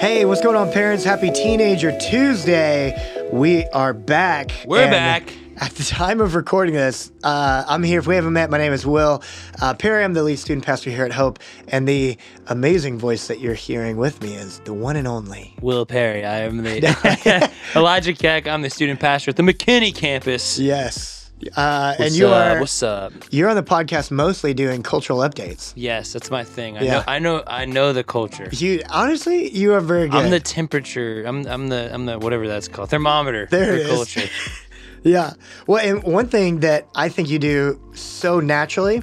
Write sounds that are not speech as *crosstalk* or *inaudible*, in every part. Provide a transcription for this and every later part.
Hey, what's going on, parents? Happy Teenager Tuesday. We are back. We're And back. *laughs* At the time of recording this, uh, I'm here. If we haven't met, my name is Will uh, Perry. I'm the lead student pastor here at Hope. And the amazing voice that you're hearing with me is the one and only. Will Perry. I am the *laughs* *laughs* Elijah Keck. I'm the student pastor at the McKinney campus. Yes. Uh, and you up? are What's up? you're on the podcast mostly doing cultural updates. Yes, that's my thing. I Yeah. know. I know. I know the culture. You honestly, you are very good. I'm the temperature. I'm. I'm the. I'm the whatever that's called. Thermometer There it is. culture. *laughs* Yeah. Well, and one thing that I think you do so naturally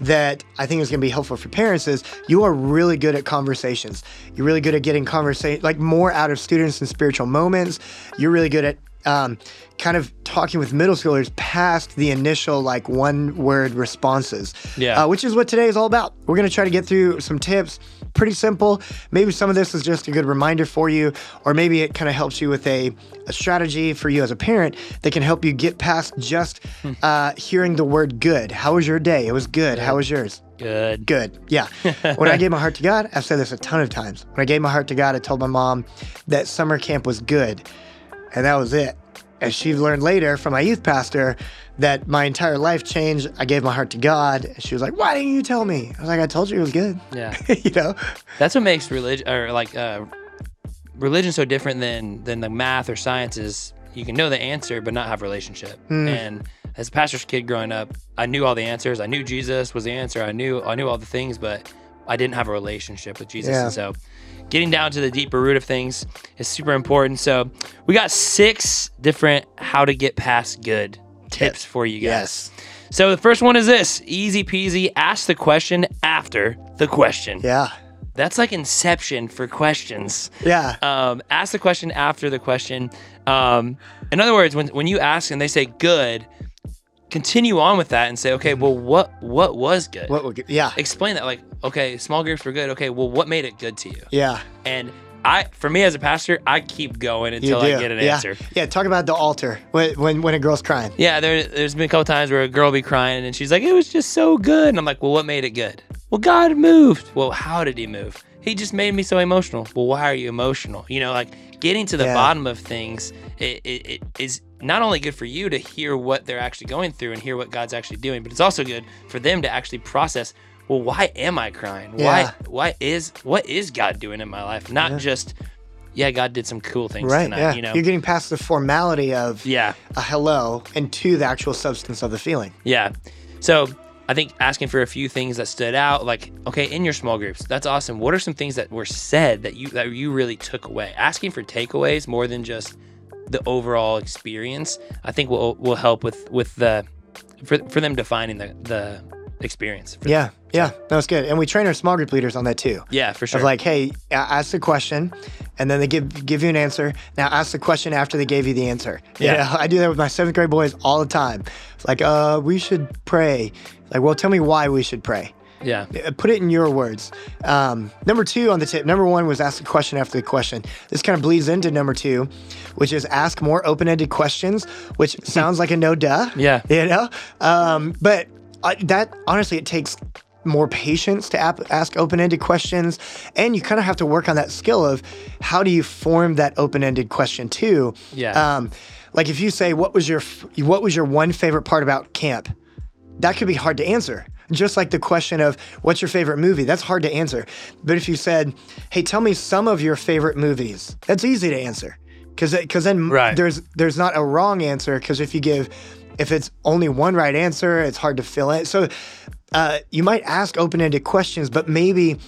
that I think is going to be helpful for parents is you are really good at conversations. You're really good at getting conversation, like more out of students in spiritual moments. You're really good at um, kind of talking with middle schoolers past the initial like one word responses. Yeah. Uh, which is what today is all about. We're going to try to get through some tips. Pretty simple. Maybe some of this is just a good reminder for you, or maybe it kind of helps you with a, a strategy for you as a parent that can help you get past just uh, hearing the word good. How was your day? It was good. How was yours? Good. Good. Yeah. *laughs* when I gave my heart to God, I've said this a ton of times. When I gave my heart to God, I told my mom that summer camp was good. And that was it. And she learned later from my youth pastor that my entire life changed. I gave my heart to God. And she was like, Why didn't you tell me? I was like, I told you it was good. Yeah. *laughs* you know? That's what makes religion or like uh, religion so different than than the math or sciences. You can know the answer but not have relationship. Hmm. And as a pastor's kid growing up, I knew all the answers. I knew Jesus was the answer. I knew I knew all the things, but I didn't have a relationship with Jesus. Yeah. And so getting down to the deeper root of things is super important. So we got six different how to get past good tips for you guys. Yes. So the first one is this easy peasy ask the question after the question. Yeah. That's like inception for questions. Yeah. Um, ask the question after the question. Um, in other words, when, when you ask and they say good, continue on with that and say, okay, well, mm-hmm. what what was good? What would, yeah. Explain that. Like, okay, small groups were good. Okay, well, what made it good to you? Yeah. And I, for me as a pastor, I keep going until. I get an yeah. answer. Yeah. Talk about the altar when, when, when a girl's crying. Yeah, there, there's been a couple times where a girl will be crying and she's like, it was just so good. And I'm like, well, what made it good? Well, God moved. Well, how did he move? He just made me so emotional. Well, why are you emotional? You know, like getting to the Yeah. bottom of things it, it, it is not only good for you to hear what they're actually going through and hear what God's actually doing, but it's also good for them to actually process, well, why am I crying? Yeah. Why why is what is God doing in my life? Not just, yeah, God did some cool things Right. tonight, yeah. you know. You're getting past the formality of yeah. a hello and to the actual substance of the feeling. Yeah. So I think asking for a few things that stood out, like, okay, in your small groups, that's awesome. What are some things that were said that you that you really took away? Asking for takeaways more than just the overall experience, I think will will help with with the for, for them defining the the experience. Yeah. Yeah. That was good. And we train our small group leaders on that too. Yeah, for sure. of like, hey, ask the question, and then they give give you an answer. Now ask the question after they gave you the answer. You Yeah. know, I do that with my seventh grade boys all the time. It's like, uh, we should pray. Like, well, tell me why we should pray. yeah. Uh, Put it in your words. Um, number two on the tip. Number one was ask the question after the question. This kind of bleeds into number two, which is ask more open-ended questions, which *laughs* sounds like a no duh. Yeah. You know, um, but uh, that honestly, it takes more patience to ap- ask open-ended questions, and you kind of have to work on that skill of how do you form that open-ended question too. Yeah. Um, like if you say, "What was your f- what was your one favorite part about camp?" That could be hard to answer. Just like the question of what's your favorite movie, that's hard to answer. But if you said, "Hey, tell me some of your favorite movies," that's easy to answer. Because because then Right. there's there's not a wrong answer. Because if you give if it's only one right answer, it's hard to fill it. So uh, you might ask open-ended questions, but maybe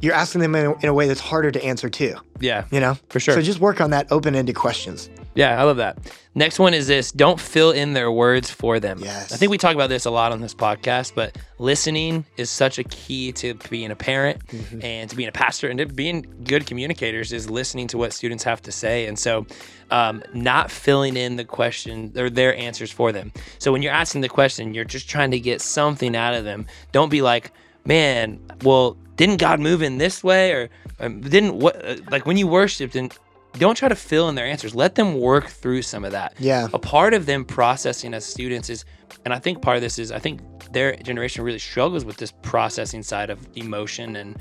you're asking them in a, in a way that's harder to answer too. Yeah. You know, For sure. So just work on that open-ended questions. Yeah, I love that. Next one is this don't fill in their words for them. Yes. I think we talk about this a lot on this podcast, but listening is such a key to being a parent Mm-hmm. and to being a pastor and to being good communicators is listening to what students have to say. And so, um, not filling in the question or their answers for them. So, when you're asking the question, you're just trying to get something out of them. Don't be like, man, well, didn't God move in this way? Or um, didn't what, uh, like when you worshiped and don't try to fill in their answers. Let them work through some of that. Yeah. A part of them processing as students is, and I think part of this is, I think their generation really struggles with this processing side of emotion and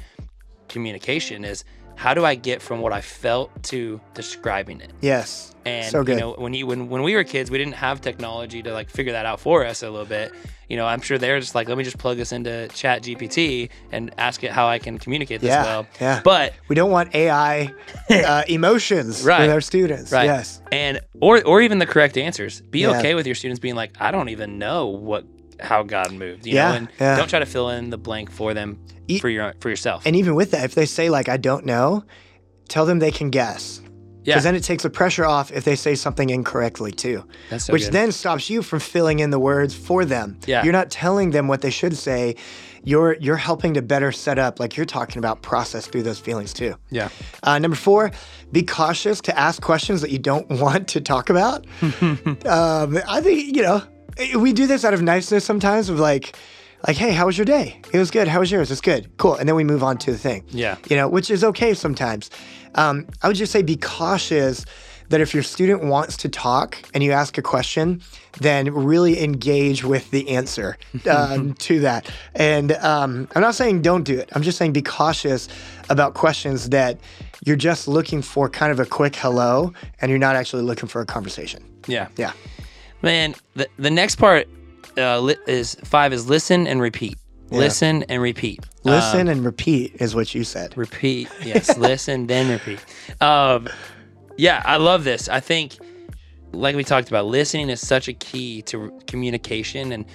communication is how do I get from what I felt to describing it? Yes. And So good. you know, when you when when we were kids, we didn't have technology to like figure that out for us a little bit. You know, I'm sure they're just like, let me just plug this into Chat GPT and ask it how I can communicate this Yeah, well. yeah. But We don't want AI *laughs* uh, emotions Right. with our students. Right. Yes. and or or even the correct answers. Be Yeah. okay with your students being like, I don't even know what how God moved. You Yeah, know, and yeah. don't try to fill in the blank for them E- for your for yourself. And even with that, if they say like I don't know, tell them they can guess. yeah, Because then it takes the pressure off if they say something incorrectly too. that's so which good. then stops you from filling in the words for them. Yeah. You're not telling them what they should say. You're you're helping to better set up, like you're talking about, process through those feelings too. yeah, Uh, number four, be cautious to ask questions that you don't *laughs* want to talk about. *laughs* um, I think you know we do this out of niceness sometimes. Of like, like, hey, how was your day? It was good. How was yours? It's good. Cool. And then we move on to the thing. Yeah. You know, which is okay sometimes. Um, I would just say be cautious that if your student wants to talk and you ask a question, then really engage with the answer *laughs* um, to that. And um, I'm not saying don't do it. I'm just saying be cautious about questions that you're just looking for kind of a quick hello and you're not actually looking for a conversation. yeah. Yeah. Man, the the next part uh, li- is five is listen and repeat. Yeah. Listen and repeat. Listen Um, and repeat is what you said. repeat. *laughs* Yes, listen then repeat. Um, yeah, I love this. I think, like we talked about, listening is such a key to communication, and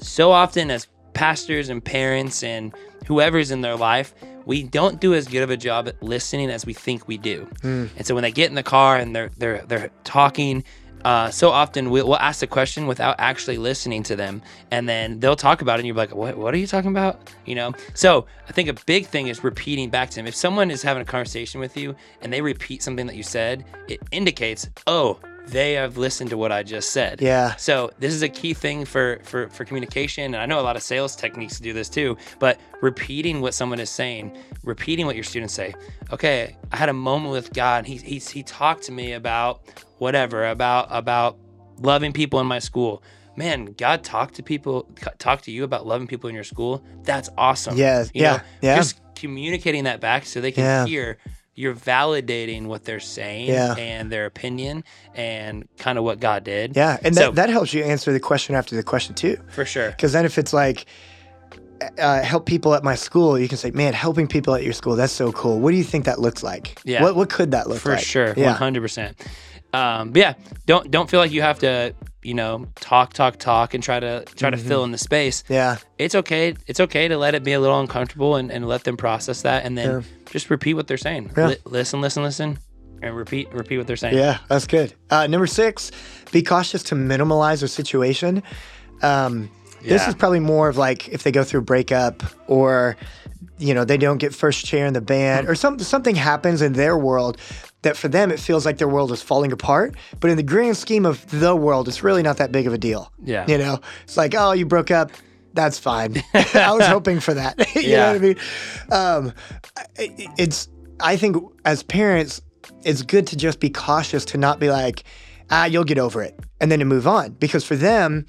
so often as pastors and parents and whoever's in their life, we don't do as good of a job at listening as we think we do. And so when they get in the car and they're they're they're talking, uh, so often we'll, we'll ask the question without actually listening to them, and then they'll talk about it, and you're like, "What? What are you talking about?" You know. So I think a big thing is repeating back to them. If someone is having a conversation with you and they repeat something that you said, it indicates, "Oh, they have listened to what I just said." Yeah. So this is a key thing for for for communication, and I know a lot of sales techniques do this too. But repeating what someone is saying, repeating what your students say. Okay, I had a moment with God. He he he talked to me about whatever about about loving people in my school. Man, God talked to people, talk to you about loving people in your school. That's awesome. Yes, You yeah, know, yeah. Just communicating that back so they can Yeah. hear you're validating what they're saying Yeah. and their opinion and kind of what God did. Yeah. And So- that, that helps you answer the question after the question too. For sure. Because then if it's like, uh, help people at my school, you can say, man, helping people at your school, that's so cool. What do you think that looks like? Yeah. What, what could that look For like? For sure. Yeah. hundred percent. Um, but yeah, don't don't feel like you have to, you know, talk, talk, talk and try to try to fill in the space. Yeah. It's okay. It's okay to let it be a little uncomfortable and, and let them process that and then Yeah. just repeat what they're saying. Yeah. Li- listen, listen, listen, and repeat, repeat what they're saying. Yeah. That's good. Uh, number six, be cautious to minimalize a situation. Um, This is probably more of like if they go through a breakup or, you know, they don't get first chair in the band or some, something happens in their world that for them it feels like their world is falling apart. But in the grand scheme of the world, it's really not that big of a deal. Yeah. You know, it's like, oh, you broke up. That's fine. *laughs* I was hoping for that. *laughs* you know Yeah. what I mean? Um, it- it's, I think as parents, it's good to just be cautious to not be like, ah, you'll get over it, and then to move on. Because for them,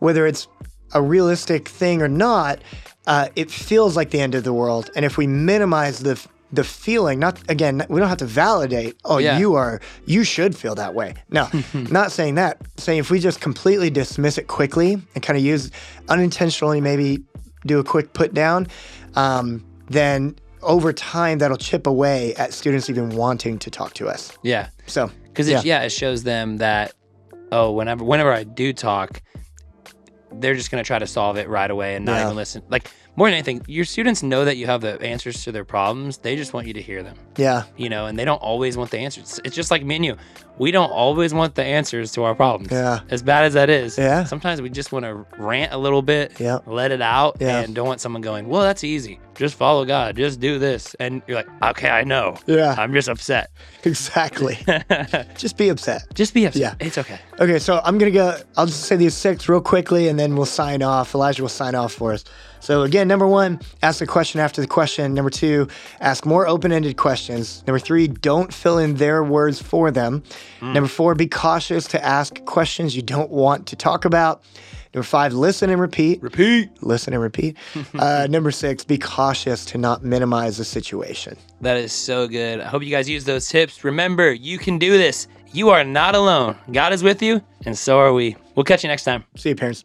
whether it's a realistic thing or not, uh, it feels like the end of the world. And if we minimize the the feeling, not again, we don't have to validate. Oh, Yeah. you are, you should feel that way. No, *laughs* not saying that. Saying if we just completely dismiss it quickly and kind of use unintentionally, maybe do a quick put down, um, then over time that'll chip away at students even wanting to talk to us. Yeah. So Because Yeah. it, yeah, it shows them that oh, whenever whenever I do talk, they're just gonna try to solve it right away and not Yeah. even listen. Like more than anything, your students know that you have the answers to their problems. They just want you to hear them, yeah, you know, and they don't always want the answers. It's just like me and you. We don't always want the answers to our problems. Yeah. As bad as that is. Yeah. Sometimes we just want to rant a little bit, Yeah. let it out, Yeah. and don't want someone going, Well, that's easy. Just follow God. Just do this. And you're like, Okay, I know. Yeah. I'm just upset. exactly. *laughs* just be upset. just be upset. Yeah. It's okay. Okay, so I'm gonna go. I'll just say these six real quickly, and then we'll sign off. Elijah will sign off for us. So again, number one, ask a question after the question. Number two, ask more open-ended questions. Number three, don't fill in their words for them. Number four, be cautious to ask questions you don't want to talk about. Number five, listen and repeat. Repeat. Listen and repeat. *laughs* uh, number six, be cautious to not minimize the situation. That is so good. I hope you guys use those tips. Remember, you can do this. You are not alone. God is with you, and so are we. We'll catch you next time. See you, parents.